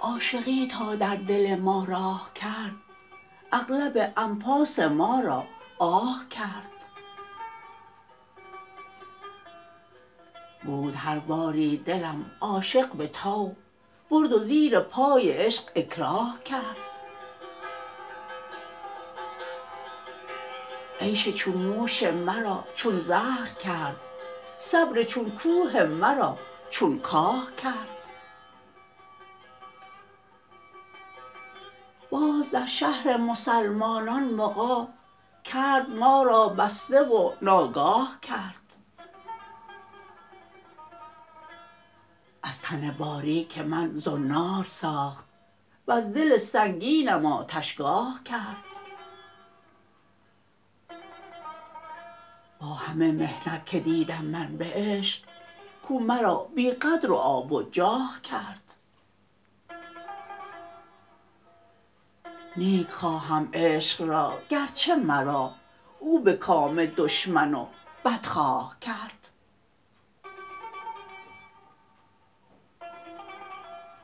عاشقی تا در دل ما راه کرد اغلب انفاس ما را آه کرد. بود هر باری دلم عاشق به طوع برد و زیر پای عشق اکراه کرد. عیش چون نوش مرا چون زهر کرد. صبر چون کوه مرا چون کاه کرد. باز در شهر مسلمانان مغی کرد ما را بسته و ناگاه کرد. از تن باریک من زنار ساخت وز دل سنگینم آتشگاه کرد. همه محنت که دیدم من به عشق کو مرا بی قدر و آب و جاه کرد. نیک خواهم عشق را گرچه مرا او به کام دشمن و بدخواه کرد.